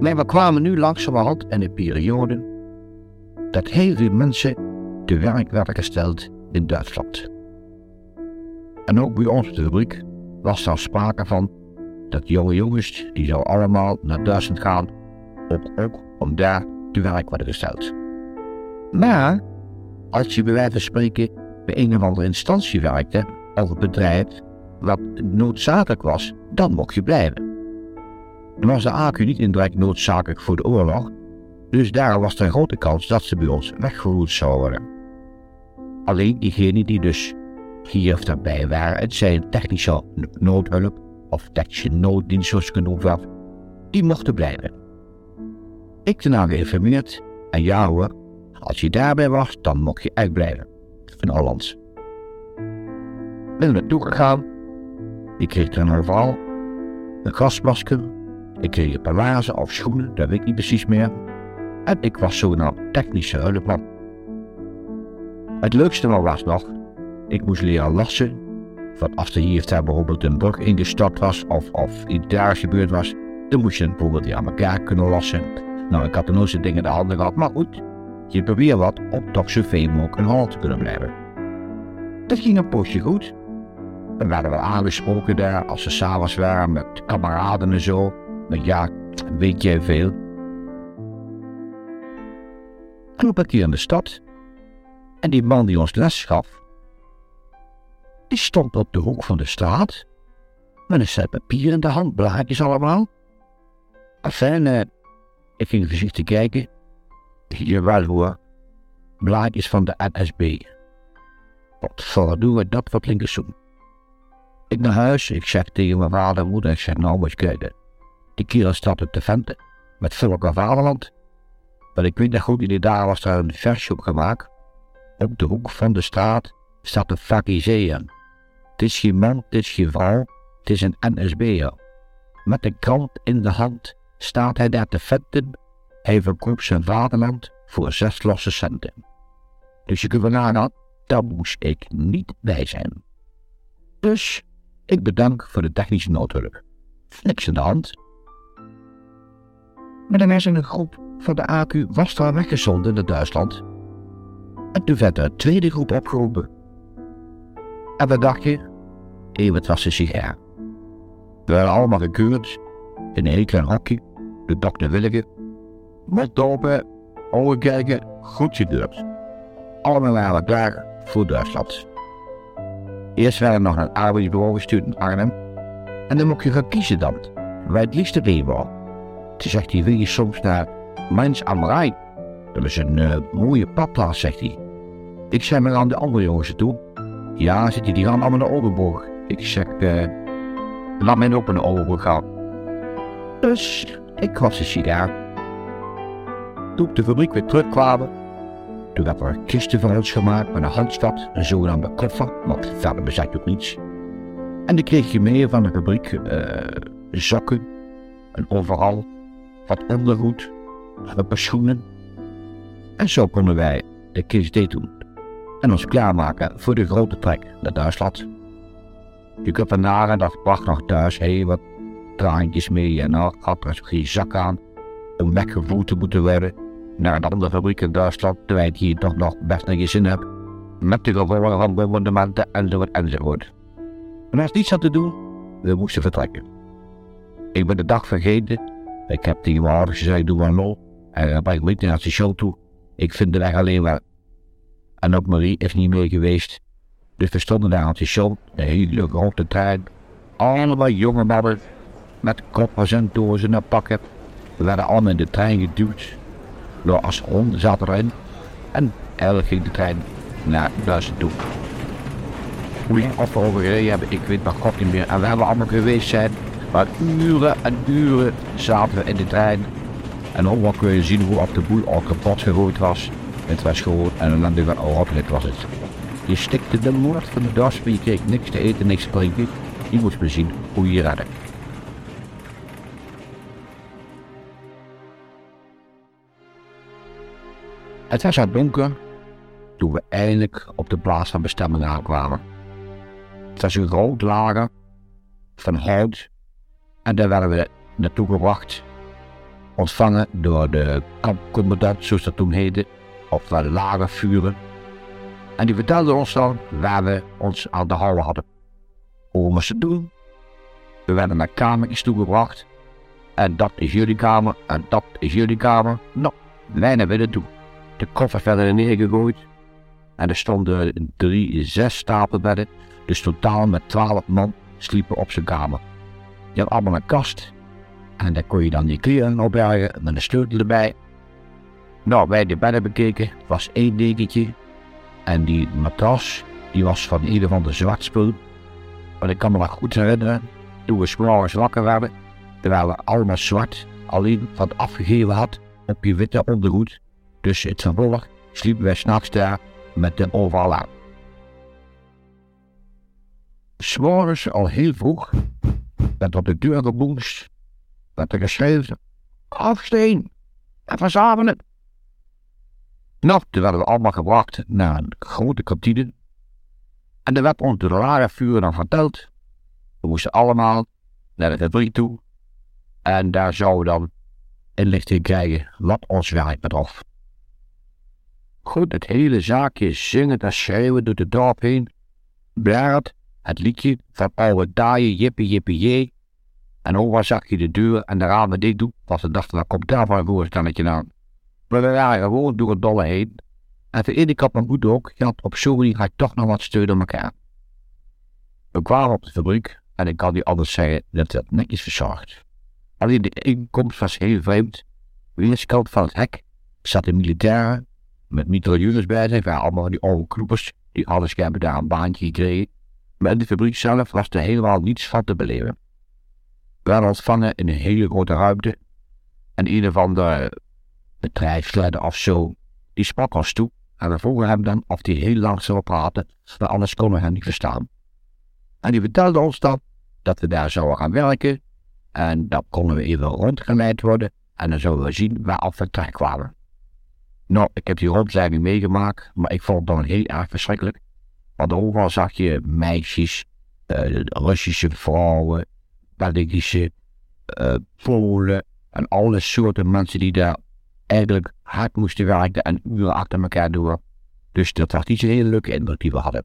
Maar we kwamen nu langzamerhand in een periode dat heel veel mensen te werk werden gesteld in Duitsland. En ook bij ons de fabriek was er sprake van dat jonge jongens, die zouden allemaal naar Duitsland gaan, ook, ook om daar te werk worden gesteld. Maar als je bij wijze van spreken bij een of andere instantie werkte, of een bedrijf wat noodzakelijk was, dan mocht je blijven. Was de AQ niet indirect noodzakelijk voor de oorlog, dus daar was er een grote kans dat ze bij ons weggevoerd zouden worden. Alleen diegenen die dus hier of daarbij waren, het zijn technische noodhulp of technische nooddienst zoals genoemd werd, die mochten blijven. Ik daarna geïnformeerd en ja hoor, als je daarbij was, dan mocht je uitblijven. In Hollands. Ben er naartoe gegaan. Ik kreeg er een overal een gasmasker. Ik kreeg een paar of schoenen, dat weet ik niet precies meer. En ik was zogenaamd technische hulpman. Het leukste was nog, ik moest leren lassen. Want als er hier bijvoorbeeld een brug ingestort was of, of iets daar gebeurd was, dan moest je bijvoorbeeld die aan elkaar kunnen lassen. Nou, ik had er nooit dingen in de handen gehad, maar goed, je probeert wat om toch zoveel mogelijk in Holland te kunnen blijven. Dat ging een poosje goed. Dan werden we aangesproken daar als ze s'avonds waren met kameraden en zo. Maar ja, weet jij veel. Op een keer in de stad. En die man die ons les gaf, die stond op de hoek van de straat. Met een set papier in de hand, blaadjes allemaal. Enfin, eh, ik ging voorzichtig kijken. Jawel hoor, blaadjes van de NSB. Wat doen we dat wat linkerzoen? Ik naar huis, ik zeg tegen mijn vader en moeder, ik zeg nou je kijken. Kerel staat op de venten, met Vulk Vaderland. Maar ik weet nog goed, in die dagen was er een versje op gemaakt. Op de hoek van de straat staat een fariseer. Het is geen man, het is geen vrouw, het is een NSB'er. Met een krant in de hand staat hij daar te venten. Hij verkoopt zijn vaderland voor zes losse centen. Dus je kunt wel nagaan, daar moest ik niet bij zijn. Dus ik bedank voor de technische noodhulp. Niks aan de hand. Maar een groep van de AQ was daar weggezonden naar Duitsland. En toen werd er een tweede groep opgeroepen. En wat dacht je? Ewert was een sigaar. We werden allemaal gekeurd in een heel klein hokje, de dokter Willeke. Mond open, ogen kijken, goed gedurfd. Allemaal waren klaar voor Duitsland. Eerst werden we nog naar het arbeidsbureau gestuurd in Arnhem. En dan mocht je gaan kiezen dan, waar het liefste heen wou. Toen zegt hij, wil je soms naar Mainz am Rijn? Dat is een uh, mooie badplaats, zegt hij. Ik zei maar aan de andere jongens toe. Ja, zit hij, die gaan allemaal naar Oldenburg. Ik zeg, uh, laat mij ook naar Oldenburg gaan. Dus ik was een sigaar. Toen ik de fabriek weer terugkwamen, toen werd er kisten van ons gemaakt met een handstad, een zogenaamde koffer, want verder bezat ook niets. En dan kreeg je mee van de fabriek uh, zakken, een overal, wat ondergoed, een paar schoenen. En zo konden wij de kist doen en ons klaarmaken voor de grote trek naar Duitsland. Je kunt vandaag en dat bracht nog thuis, hey, wat traantjes mee en had er geen zak aan om weggevoerd te moeten worden naar een andere fabriek in Duitsland, terwijl ik hier toch nog best een zin heb, met de gevolgen van bombardementen enzovoort enzovoort. En is niets aan te doen, we moesten vertrekken. Ik ben de dag vergeten, ik heb tegen mijn ouders gezegd, doe maar lol, en ben ik niet naar de show toe. Ik vind de weg alleen wel. En ook Marie is niet meer geweest. Dus we stonden daar aan de show, een hele grote trein, allemaal jonge mannen met koppers en dozen en pakken. We werden allemaal in de trein geduwd door als hond zaten erin. En eigenlijk ging de trein naar Duitsland toe. Hoe lang of we hebben, ik weet maar god niet meer. En we hebben allemaal geweest zijn. Maar uren en uren zaten we in de trein. En ook kun je zien hoe op de boel al kapot gegooid was. Het was gewoon en een landige oorlog was het. Je stikte de moord van de das, maar je kreeg niks te eten, niks te drinken. Je moest maar zien hoe je redde. Het was al donker toen we eindelijk op de plaats van bestemming aankwamen. Het was een groot lager van hout en daar werden we naartoe gebracht. ontvangen door de kampcommandant, zoals dat toen heette, of de lagervuren. En die vertelde ons dan waar we ons aan de houden hadden. Hoe we moesten doen. We werden naar kamertjes toegebracht. En dat is jullie kamer, en dat is jullie kamer. Nou, wij naar binnen toe. De koffers werden neergegooid. En er stonden drie, zes stapelbedden. Dus totaal met twaalf man sliepen op zijn kamer. Je had allemaal een kast. En daar kon je dan je kleren opbergen met een sleutel erbij. Nou, wij de bedden bekeken. Het was één dekentje. En die matras, die was van ieder van de zwart spul. Maar ik kan me nog goed herinneren, toen we s'morgens wakker werden, terwijl we allemaal zwart, alleen wat afgegeven had op je witte ondergoed. Dus het vervolg sliepen wij s'nachts daar met de overal aan. S'morgens al heel vroeg werd op de deur geboemst, werd er geschreven, afsteen en verzamelen. Nou, toen werden we allemaal gebracht naar een grote kantine. En er werd ons door de lage vuur dan verteld. We moesten allemaal naar de fabriek toe. En daar zouden we dan inlichting krijgen wat ons werk betrof. Goed, het hele zaakje zingen en schreeuwen door de dorp heen. Blaard, het liedje van oude daaien, jippie jippie jee. En over zag je de deur en de ramen dicht doen, was de dacht, wat komt daar voor een voorstelletje aan? Maar we waren gewoon door het dolle heen. En voor iedere kant mijn moeder ook, had op zo'n manier had ik toch nog wat steun aan elkaar. We kwamen op de fabriek en ik kan niet anders zeggen dat het netjes verzorgd. Alleen de inkomst was heel vreemd. Weerskant van het hek zaten militairen met mitrailleurs bij zich, waren allemaal die oude kroepers, die hadden schijnbaar daar een baantje gekregen. Maar in de fabriek zelf was er helemaal niets van te beleven. We werden ontvangen in een hele grote ruimte. En een van de bedrijfsleider of zo, die sprak ons toe. En we vroegen hem dan of hij heel lang zou praten, maar anders konden we hem niet verstaan. En die vertelde ons dan dat we daar zouden gaan werken. En dan konden we even rondgeleid worden. En dan zouden we zien waar we terecht kwamen. Nou, ik heb die rondleiding meegemaakt, maar ik vond het dan heel erg verschrikkelijk. Want overal zag je meisjes, uh, Russische vrouwen, Belgische, uh, en alle soorten mensen die daar eigenlijk hard moesten werken en uren achter elkaar door. Dus dat was niet zo'n hele leuke indruk die we hadden.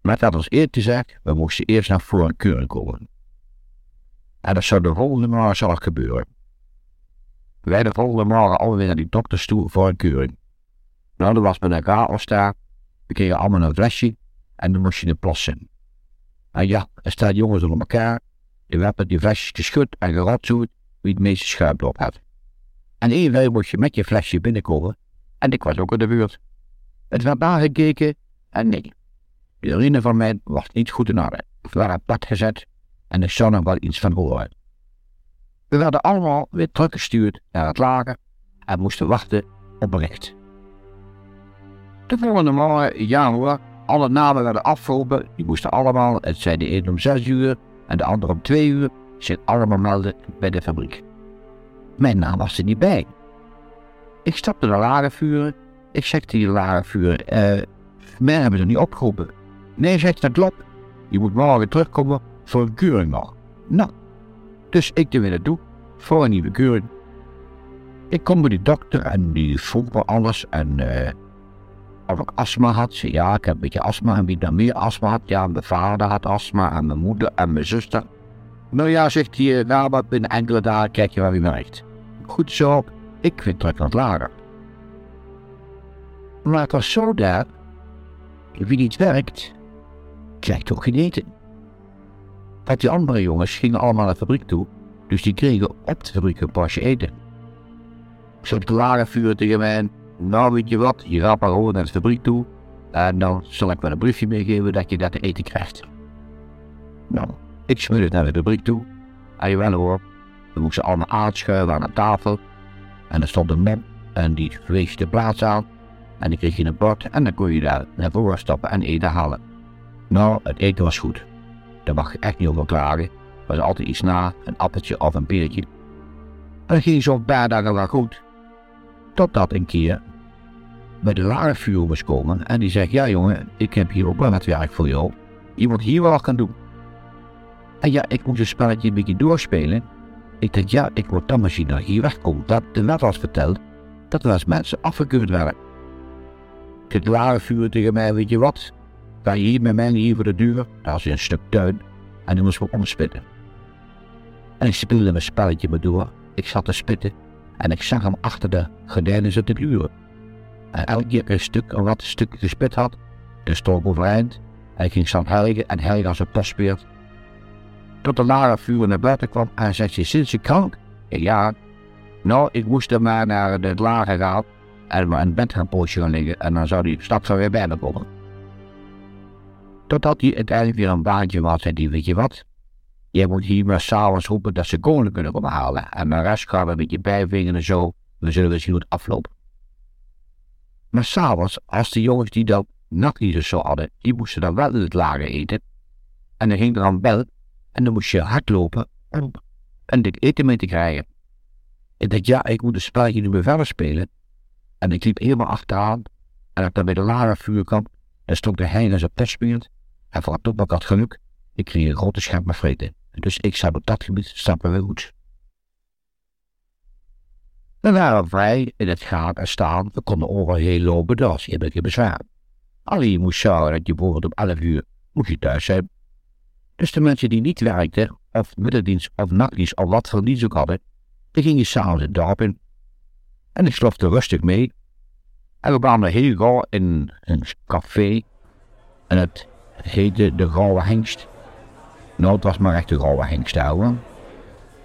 Maar dat was te zeggen, we moesten eerst naar voor een keuring komen. En dat zou de volgende morgen zal gebeuren. Wij de volgende morgen alweer naar die dokters toe voor een keuring. Nou, er was met een chaos daar. We kregen allemaal een flesje en dan moest je in plassen. En ja, er staan jongens onder elkaar. Je hebben die flesjes geschud en gerotzoerd wie het meeste schuim had. En even moest je met je flesje binnenkomen. En ik was ook in de buurt. Het werd nagekeken en nee. De urine van mij was niet goed in orde. We waren plat gezet en ik zou nog wel iets van horen. We werden allemaal weer teruggestuurd naar het lager en moesten wachten op bericht. De volgende morgen, ja hoor, alle namen werden afgeroepen. Die moesten allemaal, het zei de een om zes uur en de ander om twee uur, zich allemaal melden bij de fabriek. Mijn naam was er niet bij. Ik stapte naar lagervuren. Ik tegen de lagervuren, eh, mij hebben ze niet opgeroepen. Nee, zegt dat klopt. Je moet morgen terugkomen voor een keuring nog. Nou, dus ik er weer naartoe voor een nieuwe keuring. Ik kom bij de dokter en die vroeg me alles en uh, of ik astma had. Ja, ik heb een beetje astma en wie dan meer astma had. Ja, mijn vader had astma en mijn moeder en mijn zuster. Nou ja, zegt hij, nou maar binnen enkele dagen kijk je waar je merkt. Goed zo, ik vind druk het lager. Maar het was zo daar, wie niet werkt, krijgt toch geen eten. Want die andere jongens gingen allemaal naar de fabriek toe, dus die kregen op de fabriek een pasje eten. Zo te lager vuren tegen mij, nou weet je wat, je gaat maar gewoon naar de fabriek toe, en dan zal ik wel een briefje meegeven dat je dat te eten krijgt. Nou, ik smurde naar de fabriek toe, en je wel hoor, we moesten allemaal aanschuiven aan de tafel. En er stond een man en die wees de plaats aan. En dan kreeg je een bord en dan kon je daar naar voren stappen en eten halen. Nou, het eten was goed. Daar mag je echt niet over klagen. Er was altijd iets na, een appeltje of een peertje. En ging zo'n paar dagen wel goed. Totdat een keer bij de was komen en die zegt, ja jongen, ik heb hier ook wel wat werk voor jou. Je moet hier wel gaan doen. En ja, ik moest een spelletje een beetje doorspelen. Ik denk, ja, ik moet dan misschien hier wegkomen. Dat de net was verteld dat er als mensen afgekeurd werden. Het lare vuur tegen mij, weet je wat? Ga je hier met mij hier voor de deur? Daar is een stuk tuin en die moest we omspitten. En ik speelde mijn spelletje maar door. Ik zat te spitten en ik zag hem achter de gordijnen zitten gluren. En elke keer een stuk, een wat stuk gespit had, de stond overeind. Hij ging staan helgen en helgen als een paspeert. Tot de lare vuur naar buiten kwam en zei ze, sinds je krank? Ja, nou, ik moest er maar naar het lager gaan en maar in bed gaan poosje liggen en dan zou hij straks weer bij me komen. Totdat hij uiteindelijk weer een baantje had, zei hij, weet je wat? Jij moet hier maar s'avonds roepen dat ze koning kunnen komen halen. En mijn rest gaan we een beetje bijvingen en zo. We zullen zien hoe het afloopt. Maar s'avonds, als de jongens die dat nachtlieders zo hadden, die moesten dan wel in het lager eten. En dan ging er dan bel en dan moest je hardlopen om een dik eten mee te krijgen. Ik dacht, ja, ik moet een spelletje nu weer verder spelen. En ik liep helemaal achteraan. En ik dan bij de lage vuur kwam, dan stond de hein als een. En voor het ik had geluk, ik kreeg een grote scherm met vreten. Dus ik zou op dat gebied stappen weer goed. We waren vrij in het gaan en staan. We konden overal heel lopen, dat was helemaal geen bezwaar. Alleen je moest zorgen dat je bijvoorbeeld om 11 uur moest je thuis zijn. Dus de mensen die niet werkten, of middendienst of nachtdienst of wat voor dienst ook hadden, die gingen s'avonds het dorp in. En ik slofte rustig mee. En we kwamen heel gauw in een café. En het heette de Gouden Hengst. Nou, het was maar echt de Gouden Hengst.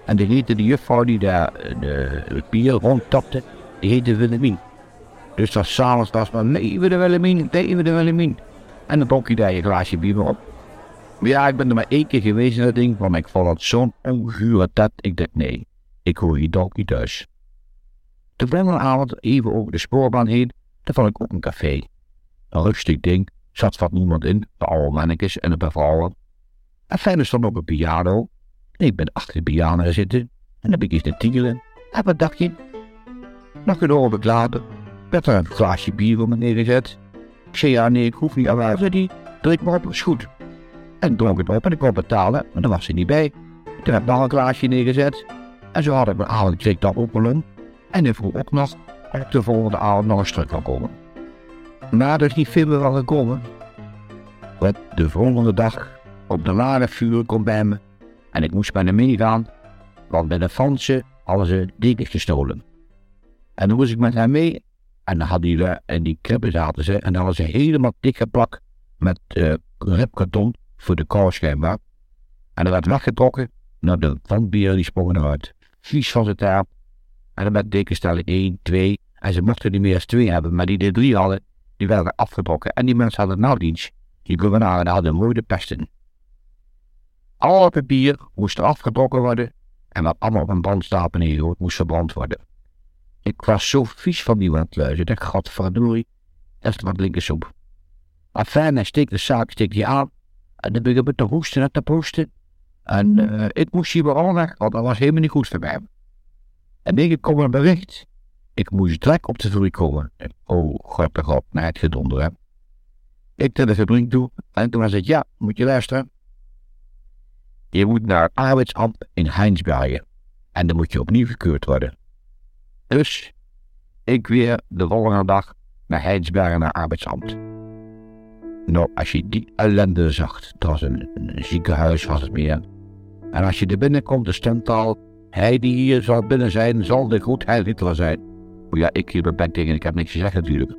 En die heette de juffrouw die daar de, het bier rondtapte, die heette Willemien. Dus dat s'avonds was maar, we de Willemien, we de Willemien. En dan dronk je daar je glaasje bier op. Ja, ik ben er maar één keer geweest in dat ding, want ik vond het zo'n ongure tet. Ik dacht, nee, ik hoor hier toch niet thuis. Toen ben avond even over de spoorbaan heen, daar vond ik ook een café. Een rustig ding, zat wat niemand in, de oude mannetjes en een paar vrouwen. En verder stond ook een piano. Ik ben achter de piano zitten en dan heb ik te tingelen. En wat dacht je? Nog een ogenblik later werd er een glaasje bier voor me neergezet. Ik zei ja, nee, ik hoef niet aan zei die. Drink maar op, is goed. En dronk het op en ik kon betalen, maar daar was hij niet bij. Toen heb ik nog een glaasje neergezet. En zo had ik mijn avond dat openen. En ik vroeg ook nog of de volgende avond nog eens terug kan komen. Maar er is niet veel meer van gekomen. Want de volgende dag op de lade vuur komt bij me en ik moest met hem meegaan, want bij de Fransen hadden ze dekens gestolen. En dan moest ik met hem mee en dan hadden die, en die kribben zaten ze en dan hadden ze helemaal dikke plak met uh, ripkarton voor de kou schijnbaar. En dat werd weggetrokken naar de vandbieren die sprongen eruit. Vies van zijn taap. En dan met dekenstellen 1, 2 en ze mochten niet meer als twee hebben, maar die de drie hadden, die werden afgetrokken. En die mensen hadden nauwdienst. Die gouvernaar hadden mooi de pesten. Alle papier moest afgetrokken worden en wat allemaal op een brandstapel neergegooid moest verbrand worden. Ik was zo vies van die wandluizen dat ik godverdorie, dat is wat linkersoep. Afijn, hij steekt de zaak steekt die aan en dan begin ik te hoesten en te poesten. En uh, ik moest hier wel weg, want dat was helemaal niet goed voor mij. En ik kom een bericht. Ik moest direct op de fabriek komen. oh, god, god, naar het gedonder, hè. Ik naar de fabriek toe en toen zei het, ja, moet je luisteren. Je moet naar arbeidsambt in Heinsbergen. En dan moet je opnieuw gekeurd worden. Dus ik weer de volgende dag naar Heinsbergen naar arbeidsambt. Nou, als je die ellende zag, het was een, ziekenhuis was het meer. En als je er binnenkomt, de stemtaal, hij die hier zal binnen zijn, zal de goed heil Hitler zijn. Maar ja, ik hier mijn bek tegen, ik heb niks gezegd natuurlijk.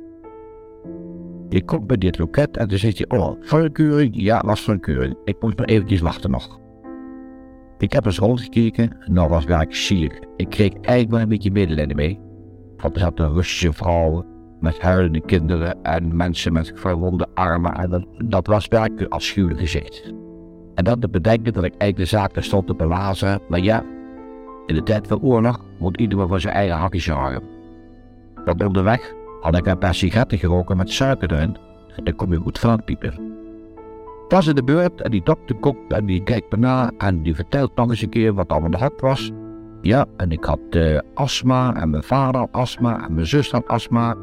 Je komt bij dit loket en dan zit je, oh, voorkeuring? Ja, was voorkeuring. Ik moet maar eventjes wachten nog. Ik heb eens rondgekeken, nou was werk zielig. Ik kreeg eigenlijk wel een beetje medelijden mee. Want er zaten Russische vrouwen met huilende kinderen en mensen met verwonde armen. En dat, dat was werkelijk een afschuwelijk gezicht. En dat te bedenken dat ik eigenlijk de zaak er stond te belazen. Maar ja, in de tijd van oorlog moet iedereen voor zijn eigen hakje zorgen. Dat onderweg had ik een paar sigaretten geroken met suiker erin. En dan kom je goed van het piepen was in de beurt en die dokter komt en die kijkt me na en die vertelt nog eens een keer wat allemaal de hand was. Ja, en ik had uh, astma en mijn vader had astma en mijn zus had astma.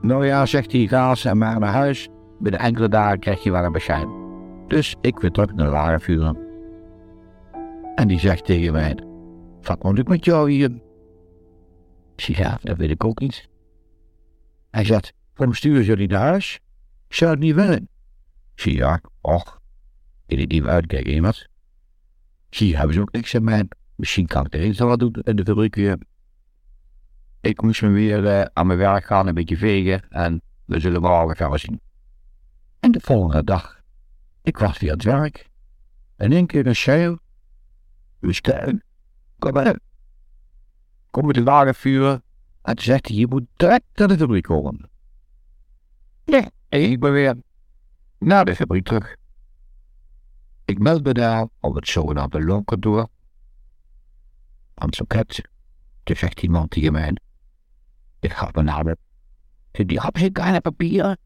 Nou ja, zegt hij, ga ze maar naar huis. Binnen enkele dagen krijg je wel een beschijn. Dus ik weer terug naar de vuren. En die zegt tegen mij, wat moet ik met jou hier? Ik zeg, ja, dat weet ik ook niet. Hij zegt, waarom sturen jullie naar huis? Ik zou het niet willen. Ja, och, ik weet niet uitkijken, iemand. Zie, hebben ze ook niks aan mij. Misschien kan ik er eens wat doen in de fabriek weer. Ik moest me weer uh, aan mijn werk gaan, een beetje vegen en we zullen morgen gaan zien. En de volgende dag, ik was weer aan het werk. En één keer een schreeuw. Dus kom maar. Kom met de wagen vuren. En toen zegt je moet direct naar de fabriek komen. En ik ben weer naar de fabriek terug. Ik meld me daar op het zogenaamde loonkantoor. Loket. Toen zegt iemand tegen mij, ik ga me namen. Die hebben ze keine papieren.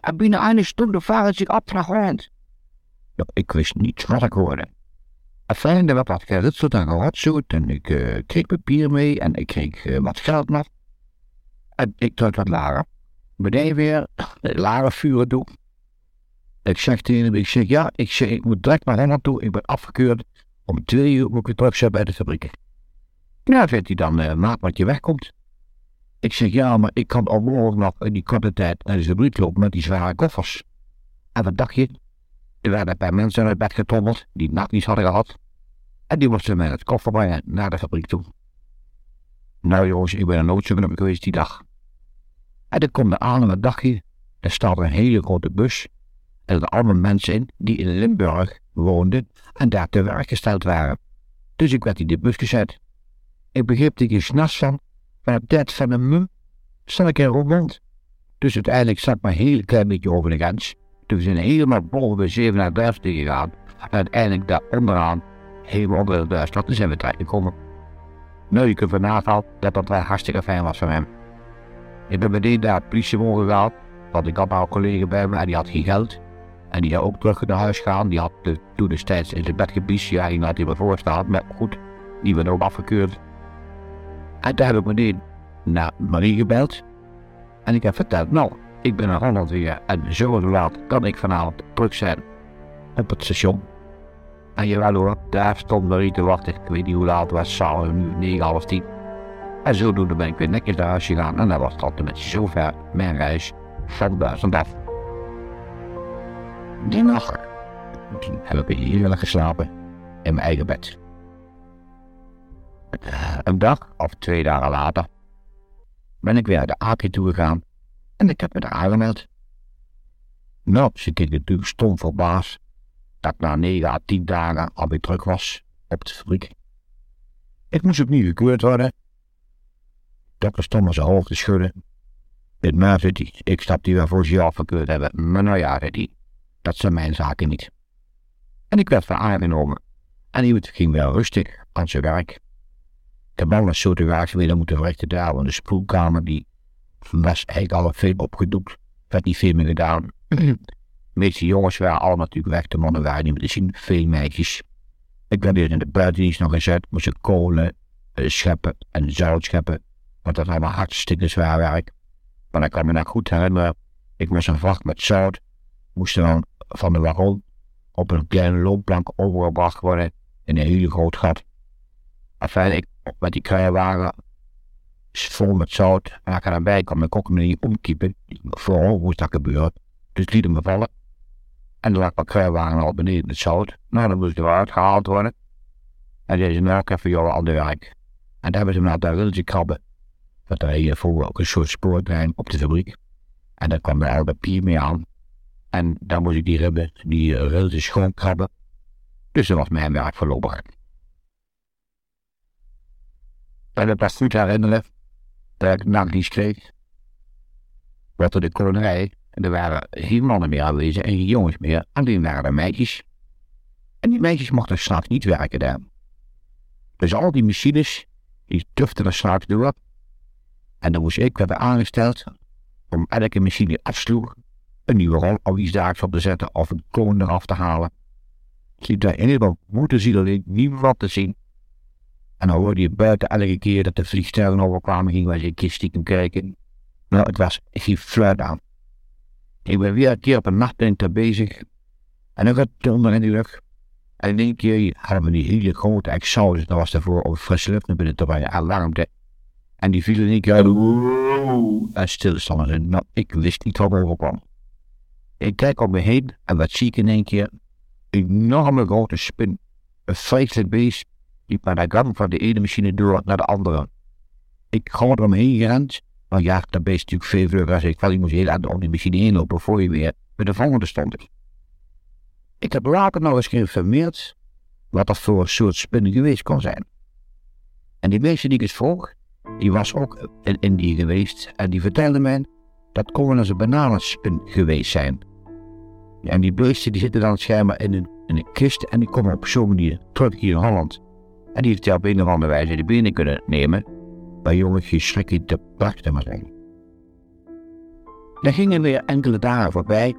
En binnen een stunde varen op naar Holland. Ja, ik wist niet wat ik hoorde. Fijn, er werd wat geritseld en geratsoet en ik uh, kreeg papier mee en ik kreeg uh, wat geld nog. En ik druk wat lager. Beneden weer, lager vuren toe. Ik zeg tegen hem, ik zeg ja, ik, zeg, ik moet direct naar hen naartoe. Ik ben afgekeurd. Om twee uur moet ik terug zijn bij de fabriek. Nou, vindt hij dan, maat wat je wegkomt. Ik zeg ja, maar ik kan onmogelijk nog in die korte tijd naar de fabriek lopen met die zware koffers. En wat dacht je? Er werden bij mensen uit bed getrommeld die nachtdienst hadden gehad. En die moesten met het koffer brengen naar de fabriek toe. Nou jongens, ik ben nooit zo geweest die dag. En ik kom er aan en wat dacht je? Er staat een hele grote bus. En er allemaal mensen in die in Limburg woonden en daar te werk gesteld waren. Dus ik werd in de bus gezet. Ik begreep geen s'nachts van, maar dat van een mum zat ik in rond. Dus uiteindelijk zat ik maar een heel klein beetje over de grens. Toen zijn helemaal boven bij 37 gegaan. En uiteindelijk daar onderaan, helemaal onder de toen zijn we terechtgekomen. Nou, je kunt vanavond al dat dat wel hartstikke fijn was voor hem. Ik ben meteen daar het politiebureau gehaald, want ik had een collega bij me en die had geen geld. En die had ook terug naar huis gaan. Die had de, toen destijds in zijn bed gebiest. Ja, ging had hij me voorstaan. Maar goed, die werd ook afgekeurd. En toen heb ik meteen naar Marie gebeld. En ik heb verteld, nou, ik ben in Holland weer. En zo laat kan ik vanavond terug zijn op het station. En jawel hoor, daar stond Marie te wachten. Ik weet niet hoe laat het was, s'avonds nu 9, half 10. En zodoende ben ik weer netjes naar huis gegaan. En dat was tot met zover mijn reis van Duitsland. Die nacht heb ik heerlijk geslapen in mijn eigen bed. Een dag of twee dagen later ben ik weer naar de Akie toegegaan en ik heb me daar aangemeld. Nou, ze keek natuurlijk stom verbaasd dat ik na 9 à 10 dagen alweer terug was op de fabriek. Ik moest opnieuw gekeurd worden. Dokter stond maar zijn hoofd te schudden. Met mij zit hij, ik stap die wel voor zich afgekeurd hebben, maar nou ja, zei hij, dat zijn mijn zaken niet. En ik werd aangenomen en iemand ging wel rustig aan zijn werk. Ik heb al een soort werkzaamheden moeten verrichten daar, want de spoelkamer die was eigenlijk al veel opgedoekt. werd niet veel meer gedaan. De meeste jongens waren allemaal natuurlijk weg, de mannen waren niet meer te zien, veel meisjes. Ik werd weer in de buitendienst nog gezet, moest ik kolen uh, scheppen en zout scheppen, want dat was hartstikke zwaar werk. Maar ik kan me nog goed herinneren, ik was een vracht met zout, moest dan van de wagon op een kleine loopplank overgebracht worden in een heel groot gat. Enfin, ik met die kruiwagen vol met zout. En ik erbij kwam, ik kon me niet omkiepen. Vooral moest dat gebeuren. Dus liet hem vallen. En dan lag mijn kruiwagen al beneden het zout. Nou, dan moest er eruit gehaald worden. En deze zei, nou, ik heb voor jou al de werk. En daar hebben ze me naar daar wilde krabben. Dat er hier voor ook een soort spoortrein op de fabriek. En daar kwam er papier mee aan. En dan moest ik die ribben, die wilde schoon krabben. Dus dat was mijn werk voorlopig. En het best goed herinneren dat ik nachtdienst kreeg. Werd er de kolonij en er waren geen mannen meer aanwezig en geen jongens meer. Alleen waren er meisjes. En die meisjes mochten s'nachts niet werken daar. Dus al die machines, die tuften er s'nachts door. En dan moest ik werden aangesteld om elke machine die afsloeg een nieuwe rol of iets daags op te zetten of een kloon eraf te halen. Ik liep daar in ieder geval moeten zien alleen niemand te zien. En dan hoorde je buiten elke keer dat de vliegtuigen overkwamen, ging wij een keer stiekem kijken. Nou, het was geen fluit aan. Ik ben weer een keer op een nachtdienst bezig. En dan gaat het onder in de lucht. En in één keer hadden we die hele grote exhaust. Dat was daarvoor om frisse lucht naar binnen te brengen. Alarmde. En die vielen in één keer. En stilstanden. En nou, ik wist niet wat er kwam. Ik kijk om me heen en wat zie ik in één keer? Een enorme grote spin. Een vreselijk beest liep naar de gang van de ene machine door naar de andere. Ik gewoon eromheen gerend. Maar ja, dat beest natuurlijk veel vlugger ik wel. Je moest heel aan om die machine heen lopen voor je weer bij de volgende stond ik. Ik heb later nog eens geïnformeerd wat dat voor een soort spin geweest kon zijn. En die meisje die ik eens vroeg, die was ook in Indië geweest en die vertelde mij dat kon wel een bananenspin geweest zijn. En die beesten die zitten dan schijnbaar in een, in een kist en die komen op zo'n manier terug hier in Holland. En die heeft hij op een of andere wijze de benen kunnen nemen, bij jongetjes schrikken te prachten maar zijn. Er gingen weer enkele dagen voorbij,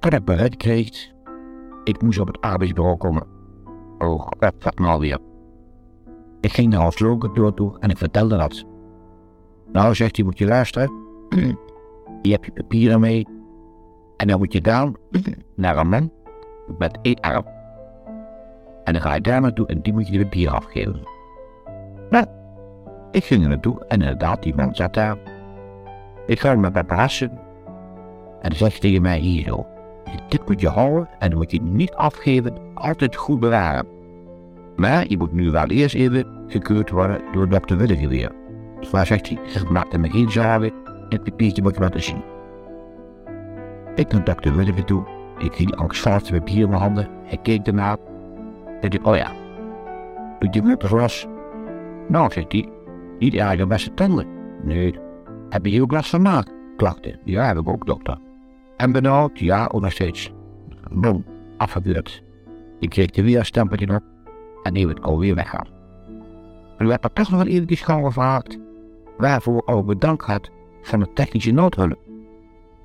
tot ik bereid kreeg, ik moest op het arbeidsbureau komen. Oh, dat gaat me alweer. Ik ging naar ons loonkantoor toe en ik vertelde dat. Nou, zegt hij, moet je luisteren. je hebt je papieren mee. En dan moet je dan naar een man met één arm. En dan ga je daar naartoe en die moet je de papieren afgeven. Nou, ik ging er naartoe en inderdaad, die man zat daar. Ik ga hem passen. En dan zegt hij tegen mij hier zo. Dit moet je houden en dan moet je niet afgeven, altijd goed bewaren. Maar je moet nu wel eerst even gekeurd worden door dokter Willige weer. Dus waar zegt hij, zeg maak er me geen zorgen, het papiertje moet je laten zien. Ik dokter Willige toe, ik ging angstvallig papier in mijn handen, hij keek ernaar. En ik, oh ja, doet je het was? Nou, zegt hij, niet erg beste tanden. Nee, heb je heel last van maag? Klachten, ja, heb ik ook, dokter. En benauwd, ja, ook nog steeds. Boom, afgebeurd. Ik kreeg de weerstempeltje op en nu het alweer weggaan. En werd er toch nog wel eventjes gauw gevraagd waarvoor ook bedankt had van de technische noodhulp.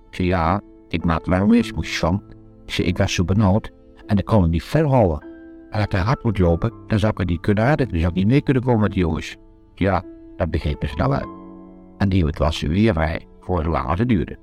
Ik zei ja, ik maakte wel een weersmoes van. Ik zei ik was zo benauwd en ik kon hem niet verhouden. En als ik hard moet lopen, dan zou ik het niet kunnen redden. Dan zou ik niet mee kunnen komen met die jongens. Ja, dat begrepen ze nou wel. En die was weer vrij voor zolang het duurde.